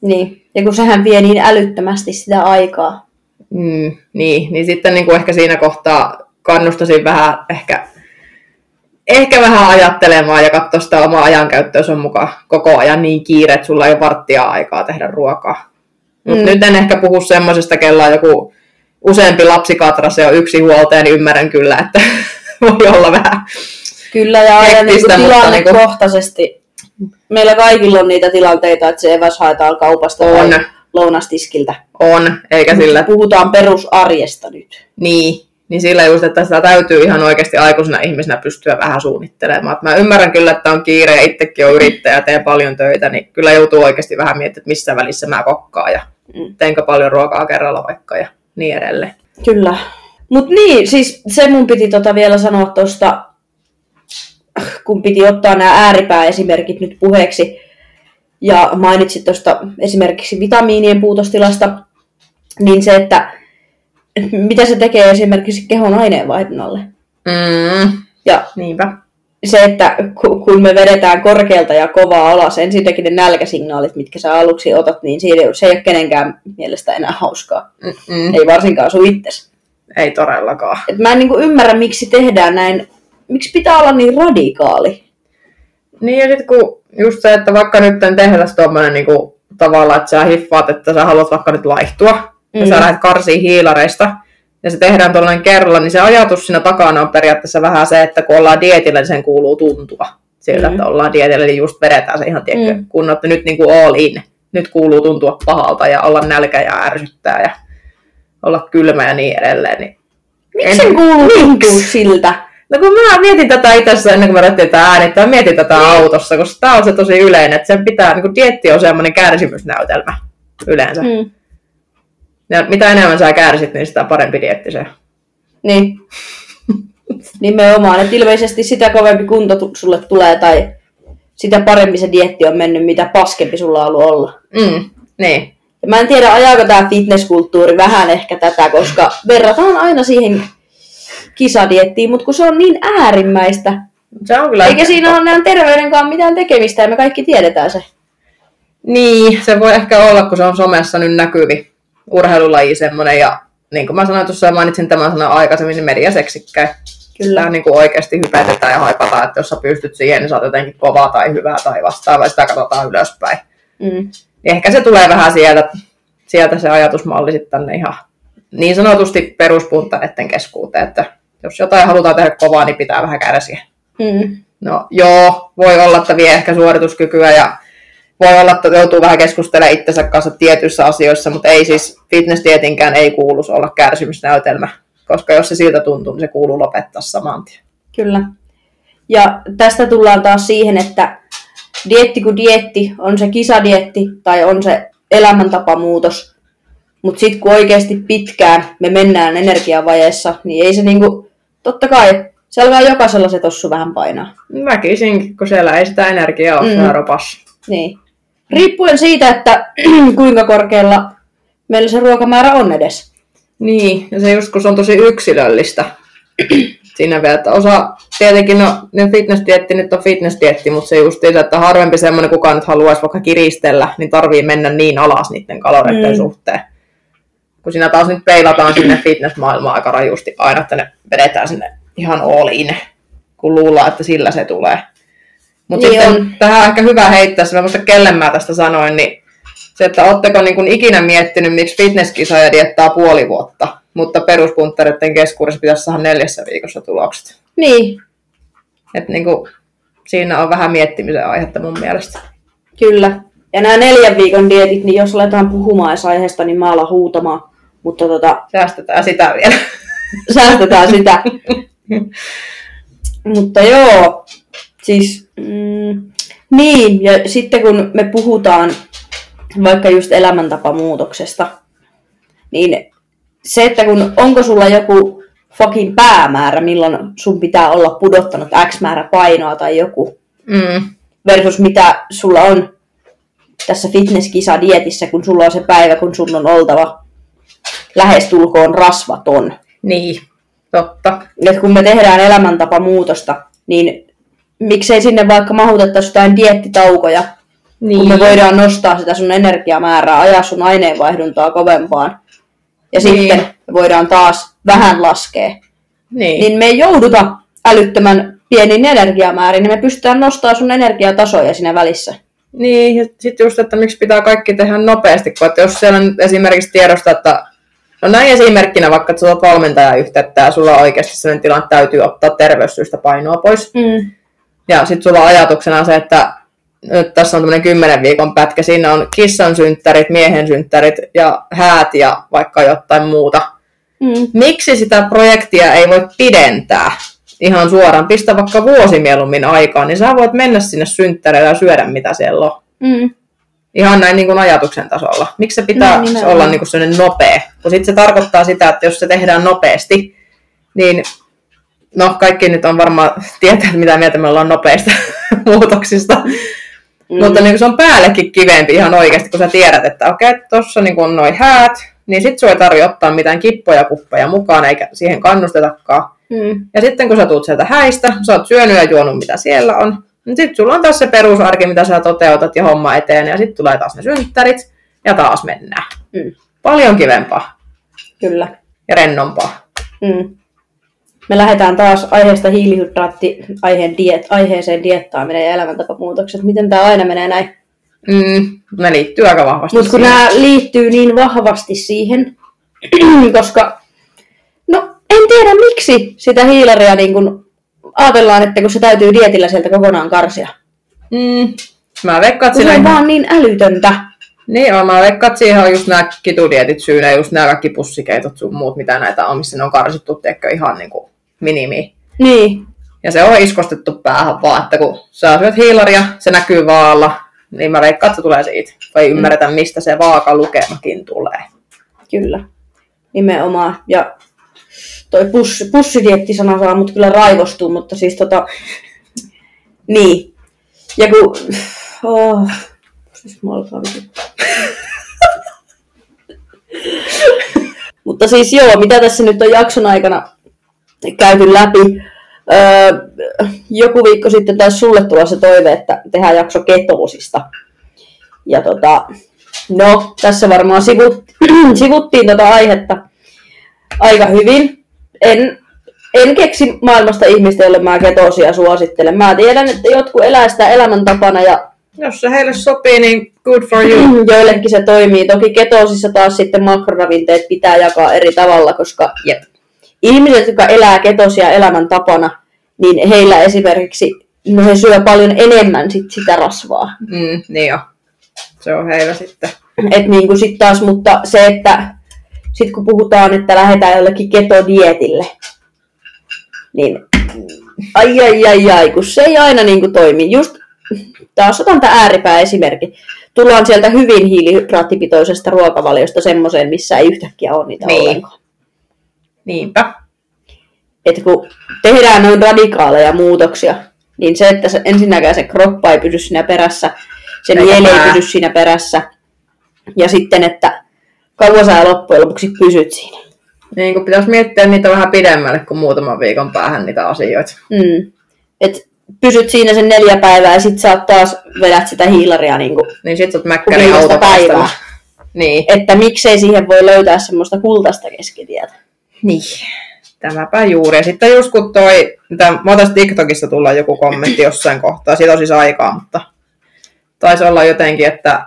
Niin. Ja kun sehän vie niin älyttömästi sitä aikaa. Mm, niin, niin sitten niin kuin ehkä siinä kohtaa kannustaisin vähän ehkä, ehkä vähän ajattelemaan ja katsoa sitä omaa ajankäyttöä, jos on mukaan koko ajan niin kiire, että sulla ei ole varttia aikaa tehdä ruokaa. Mutta Mm. nyt en ehkä puhu semmoisesta, kella on joku useampi lapsikatras ja yksi huoltaja, niin ymmärrän kyllä, että voi olla vähän. Kyllä, ja aina niin kuin mutta tilannekohtaisesti. Meillä kaikilla on niitä tilanteita, että se eväs haetaan kaupasta On. tai lounastiskiltä. On, eikä sillä, Puhutaan perusarjesta nyt. Niin, niin sillä just, että sitä täytyy ihan oikeasti aikuisena ihmisenä pystyä vähän suunnittelemaan. Mä ymmärrän kyllä, että on kiire ja itsekin on yrittäjä ja teen paljon töitä, niin kyllä joutuu oikeasti vähän miettimään, että missä välissä mä kokkaan ja Mm. teenkö paljon ruokaa kerralla vaikka ja niin edelleen. Kyllä. Mut niin, siis se mun piti tota vielä sanoa tosta, kun piti ottaa nämä ääripääesimerkit nyt puheeksi. Ja mainitsit tuosta esimerkiksi vitamiinien puutostilasta, niin se, että mitä se tekee esimerkiksi kehon aineenvaihdunnalle. Mm, Ja niinpä. se, että ku- kun me vedetään korkealta ja kovaa alas, ensinnäkin ne nälkäsignaalit, mitkä sä aluksi otat, niin siinä- se ei ole kenenkään mielestä enää hauskaa. Mm-mm. Ei varsinkaan sun itses. Ei todellakaan. Et mä en niinku ymmärrä, miksi tehdään näin. Miksi pitää olla niin radikaali? Niin ja sitten kun just se, että vaikka nyt tehtäisiin tuommoinen niinku, tavalla, että sä hiffaat, että sä haluat vaikka nyt laihtua, mm. ja sä lähdet karsiin hiilareista, ja se tehdään tuollainen kerralla, niin se ajatus siinä takana on periaatteessa vähän se, että kun ollaan dietillä, niin sen kuuluu tuntua siltä, Mm. että ollaan dietillä, niin just vedetään se ihan tiedätkö, Mm. kun olette nyt niin kuin all in. Nyt kuuluu tuntua pahalta ja olla nälkä ja ärsyttää ja olla kylmä ja niin edelleen. Niin Miksi sen kuuluu tuntua siltä? No kun mä mietin tätä itse asiassa ennen kuin mä ruvettiin tätä äänittää, mä mietin tätä autossa, koska tää on se tosi yleinen, että sen pitää, niin kuin dietti on semmoinen kärsimysnäytelmä yleensä. Mm. Ja mitä enemmän sä kärsit, niin sitä parempi dietti se. Niin. Nimenomaan, että ilmeisesti sitä kovempi kunto sulle tulee tai sitä paremmin se dietti on mennyt, mitä paskempi sulla on ollut olla. Mm, niin. Ja mä en tiedä, ajaako tämä fitnesskulttuuri vähän ehkä tätä, koska verrataan aina siihen kisadiettiin, mutta kun se on niin äärimmäistä. Se on kyllä Eikä siinä ole näin terveydenkaan mitään tekemistä ja me kaikki tiedetään se. Niin, se voi ehkä olla, kun se on somessa nyt näkyvi urheilulaji semmoinen. Ja niin kuin mä sanoin tuossa ja mainitsin tämän sanan aikaisemmin, niin mediaseksikkäin. Kyllä. Kyllä niin kuin oikeasti hypetetään ja haipataan, että jos sä pystyt siihen, niin sä oot jotenkin kova tai hyvä tai vastaava, ja sitä katsotaan ylöspäin. Mm. Niin ehkä se tulee vähän sieltä, sieltä se ajatusmalli sitten tänne ihan niin sanotusti peruspuntareiden keskuuteen, että jos jotain halutaan tehdä kovaa, niin pitää vähän kärsiä. Mm. No joo, voi olla, että vie ehkä suorituskykyä ja voi olla, että joutuu vähän keskustelemaan itsensä kanssa tietyissä asioissa, mutta ei siis fitnessdietinkään ei kuulu olla kärsimysnäytelmä, koska jos se siltä tuntuu, niin se kuuluu lopettaa saman tien. Kyllä. Ja tästä tullaan taas siihen, että dietti kuin dietti, on se kisadietti tai on se elämäntapamuutos, mutta sitten kun oikeasti pitkään me mennään energiavajeessa, niin ei se niinku, totta kai, se alkaa jokaisella se tossu vähän painaa. Väkisinkin, kun siellä ei sitä energiaa ole Mm. siellä ropassa. Niin. Riippuen siitä, että kuinka korkealla meillä se ruokamäärä on edes. Niin, ja se just kun se on tosi yksilöllistä siinä vielä, että osa, tietenkin no, ne fitnessdietti nyt on fitnessdietti, mutta se just siitä, että harvempi semmoinen, kuka nyt haluaisi vaikka kiristellä, niin tarvii mennä niin alas niiden kaloreiden Mm. suhteen. Kun siinä taas nyt peilataan sinne fitnessmaailmaan aika rajusti aina, että ne vedetään sinne ihan all in, kun luullaan, että sillä se tulee. Mutta Niin sitten on. tähän on ehkä hyvä heittää, mä muista kellen mä tästä sanoin, niin se, että ootteko niin kuin ikinä miettinyt, miksi fitnesskisoja diettaa puoli vuotta, mutta peruspunttareiden keskuudessa pitäisi saada neljässä viikossa tulokset. Niin, Et niin kuin, siinä on vähän miettimisen aihetta mun mielestä. kyllä. Ja nämä neljän viikon dietit, niin jos aletaan puhumaan edes aiheesta, niin mä alan huutamaan. Mutta tota, Säästetään sitä vielä. säästetään sitä. Mutta joo, siis mm, niin, ja sitten kun me puhutaan vaikka just elämäntapamuutoksesta, niin se, että kun onko sulla joku fucking päämäärä, milloin sun pitää olla pudottanut X määrä painoa tai joku, Mm. versus mitä sulla on tässä fitnesskisa-dietissä, kun sulla on se päivä, kun sun on oltava lähestulkoon rasvaton. Niin, totta. Et kun me tehdään elämäntapamuutosta, niin miksei sinne vaikka mahutettaisi jotain diettitaukoja, Niin. kun me voidaan nostaa sitä sun energiamäärää, ajaa sun aineenvaihduntaa kovempaan. Ja Niin. sitten me voidaan taas vähän laskea. Niin. Niin me ei jouduta älyttömän pienin energiamäärin, niin me pystytään nostaa sun energiatasoja siinä välissä. Niin, ja sitten just, että miksi pitää kaikki tehdä nopeasti, kun että jos siellä nyt esimerkiksi tiedostaa, että no näin esimerkkinä vaikka, että sulla on valmentaja yhteyttä ja sulla on oikeasti sellainen tilanne, että täytyy ottaa terveyssyistä painoa pois. Mm. Ja sitten sulla on ajatuksena se, että nyt tässä on tämmöinen kymmenen viikon pätkä, siinä on kissan synttärit, miehen synttärit ja häät ja vaikka jotain muuta. Mm. Miksi sitä projektia ei voi pidentää ihan suoraan, pistä vaikka vuosi mieluummin aikaan, niin sä voit mennä sinne synttäreille ja syödä mitä siellä on. Mm. Ihan näin niin kuin ajatuksen tasolla. Miksi se pitää No, nimenomaan. olla niin kuin sellainen nopea? Kun sitten se tarkoittaa sitä, että jos se tehdään nopeasti, niin no kaikki nyt on varmaan tietää, että mitä mieltä me ollaan nopeista muutoksista. Mm. Mutta niin kuin se on päällekin kivempi ihan oikeasti, kun sä tiedät, että okei, okay, tuossa niin on noin häät, niin sit sun ei tarvi ottaa mitään kippoja kuppeja mukaan, eikä siihen kannustetakaan. Mm. Ja sitten kun sä tuut sieltä häistä, sä oot syönyt ja juonut mitä siellä on, niin sitten sulla on taas se perusarki, mitä sä toteutat ja homma eteen, ja sitten tulee taas ne synttärit, ja taas mennään. Mm. Paljon kivempaa Kyllä. ja rennompaa. Mm. Me lähdetään taas aiheesta hiilihydraatti aiheen diet, aiheeseen diettaaminen ja elämäntapamuutokset. Miten tämä aina menee näin? Mm, ne liittyy aika vahvasti Mutta kun nämä liittyy niin vahvasti siihen, koska en tiedä miksi sitä hiilaria niin kun ajatellaan, että kun se täytyy dietillä sieltä kokonaan karsia. Mm, mä veikkaan, että se on vaan niin älytöntä. Niin on, mä veikkaan, että siihen on just nämä kitudietit syynä, just nämä kaikki pussikeitot sun muut, mitä näitä on, missä ne on karsittu, tiedätkö, ihan niin kuin minimiin. Niin. Ja se on iskostettu päähän vaan, että kun sä syöt hiilaria, se näkyy vaalla, niin mä veikkaan, että se tulee siitä. Vai ymmärretä, mistä se vaakalukemakin tulee. Kyllä, nimenomaan. Ja toi puss, pussidietti-sana saa mut kyllä raivostua, mutta siis tota... Niin. Ja kun... Oh, siis mä mutta siis joo, mitä tässä nyt on jakson aikana käyty läpi. Öö, joku viikko sitten taisi sulle tulla se toive, että tehdään jakso ketoosista. Ja tota, no, tässä varmaan sivut, sivuttiin tätä aihetta aika hyvin. En, en keksi maailmasta ihmistä, jolle mä ketoosia suosittelen. Mä tiedän, että jotkut elää sitä elämäntapana ja jos se heille sopii, niin good for you. Joillekin se toimii. Toki ketoosissa taas sitten makroravinteet pitää jakaa eri tavalla, koska Jep. ihmiset, jotka elää ketosia elämäntapana, niin heillä esimerkiksi no he syö paljon enemmän sit sitä rasvaa. Mm, niin jo. Se on heillä sitten. Et niin kuin sit taas, mutta se, että sit kun puhutaan, että lähdetään jollekin ketodietille, niin ai ai ai ai, kun se ei aina niin kuin toimi. Just taas otan tämä ääripää esimerkki. Tullaan sieltä hyvin hiilihydraattipitoisesta ruokavaliosta semmoiseen, missä ei yhtäkkiä ole niitä Niin. ollenkaan. Niinpä. Että kun tehdään noin radikaaleja muutoksia, niin se, että se, ensinnäkään se kroppa ei pysy siinä perässä, se Eikä mieli ei pysy siinä perässä, ja sitten, että kauan sä loppujen lopuksi pysyt siinä. Niin kun pitäisi miettiä niitä vähän pidemmälle kuin muutaman viikon päähän niitä asioita. Mm. Et pysyt siinä sen neljä päivää ja sit sä oot taas vedät sitä hiilaria. Niin kuin, Niin sit sä oot mäkkäri päivää. Niin. että miksei siihen voi löytää semmoista kultaista keskitietä. Niin. Tämäpä juuri. Ja sitten just kun toi, mitä, mä otan TikTokissa tulla joku kommentti jossain kohtaa, siitä on siis aikaa, mutta taisi olla jotenkin, että,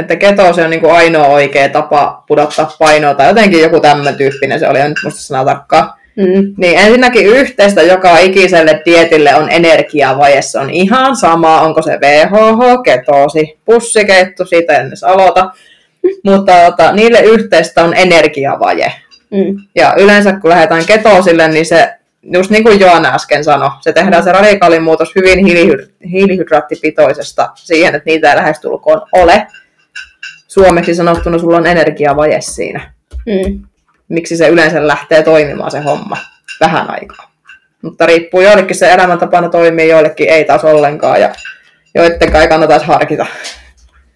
että ketoosi on niin kuin ainoa oikea tapa pudottaa painoa, tai jotenkin joku tämmöinen tyyppinen se oli, en nyt muista sanaa tarkkaan. Mm. Niin ensinnäkin yhteistä joka ikiselle dietille on energiavaje. Se on ihan sama, onko se VHH, ketoosi, pussikeitto, siitä en edes aloita. Mutta tota, niille yhteistä on energiavaje. Mm. Ja yleensä kun lähdetään ketoosille, niin se, just niin kuin Joana äsken sanoi, se tehdään se radikaali muutos hyvin hiilihy- hiilihydraattipitoisesta siihen, että niitä ei lähestulkoon ole. Suomeksi sanottuna sulla on energiavaje siinä. Mm. Miksi se yleensä lähtee toimimaan se homma vähän aikaa. Mutta riippuu joillekin se elämäntapana toimii, joillekin ei taas ollenkaan ja joittenkaan ei kannata edes harkita.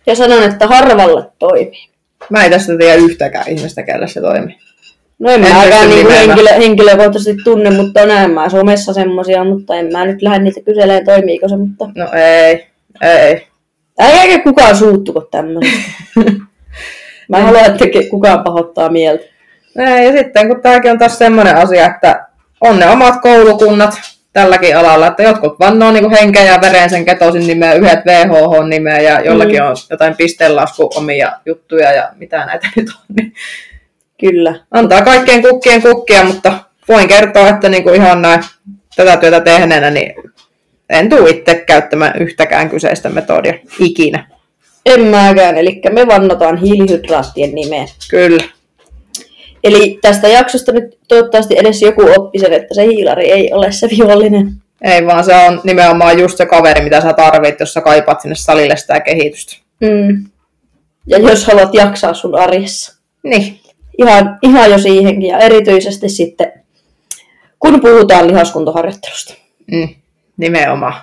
Ja sanon, että harvalle toimii. Mä en tästä tiedä yhtäkään ihmistä, kelle se toimii. No en, En mäkään niinku nimeämään. henkilö, henkilökohtaisesti tunne, mutta näen mä somessa semmosia, mutta en mä nyt lähde niitä kyselemään toimiiko se, mutta No ei, ei. Ei eikä kukaan suuttuko tämmöistä. Mä en halua, että kukaan pahoittaa mieltä. Ei, ja sitten kun tämäkin on taas semmoinen asia, että on ne omat koulukunnat tälläkin alalla, että jotkut vannoo niin henkeä ja veren sen ketosin nimeä, yhdet VHH-nimeä ja jollakin Mm. on jotain pistelasku omia juttuja ja mitä näitä nyt on. Niin Kyllä. antaa kaikkien kukkien kukkia, mutta voin kertoa, että niin kuin ihan näin tätä työtä tehneenä, niin en tule itse käyttämään yhtäkään kyseistä metodia ikinä. En mäkään, eli me vannotaan hiilihydraattien nimeen. Kyllä. Eli tästä jaksosta nyt toivottavasti edes joku oppi sen, että se hiilari ei ole se vihollinen. Ei vaan se on nimenomaan just se kaveri, mitä sä tarvit, jos sä kaipaat sinne salille sitä kehitystä. Mm. Ja jos haluat jaksaa sun arjessa. Niin. Ihan, ihan jo siihenkin, ja erityisesti sitten, kun puhutaan lihaskuntoharjoittelusta. Mm. Nimenomaan.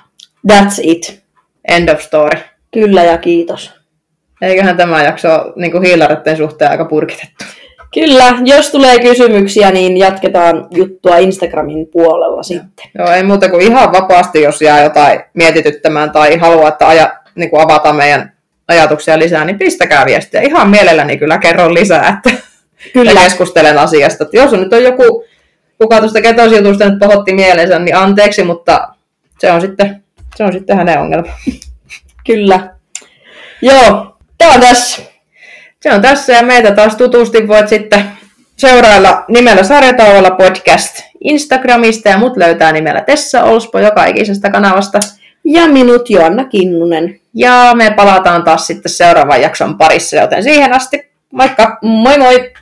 That's it. End of story. Kyllä ja kiitos. Eiköhän tämä jakso niin hiilareiden suhteen aika purkitettu. Kyllä, jos tulee kysymyksiä, niin jatketaan juttua Instagramin puolella sitten. Joo, ei muuta kuin ihan vapaasti, jos jää jotain mietityttämään tai haluaa, että aja, niin kuin avataan meidän ajatuksia lisää, niin pistäkää viestiä. Ihan mielelläni kyllä kerron lisää, että Kyllä. ja keskustelen asiasta. Jos on nyt on joku, kuka tuosta ketosijutusta nyt pahotti mielensä, niin anteeksi, mutta se on sitten, se on sitten hänen ongelma. Kyllä. Joo, tää on tässä. Se on tässä ja meitä taas tutusti voit sitten seurailla nimellä Sarjatauolla podcast Instagramista ja mut löytää nimellä Tessa Olspo joka ikisestä kanavasta. Ja minut Joanna Kinnunen. Ja me palataan taas sitten seuraavan jakson parissa, joten siihen asti moikka! Moi moi!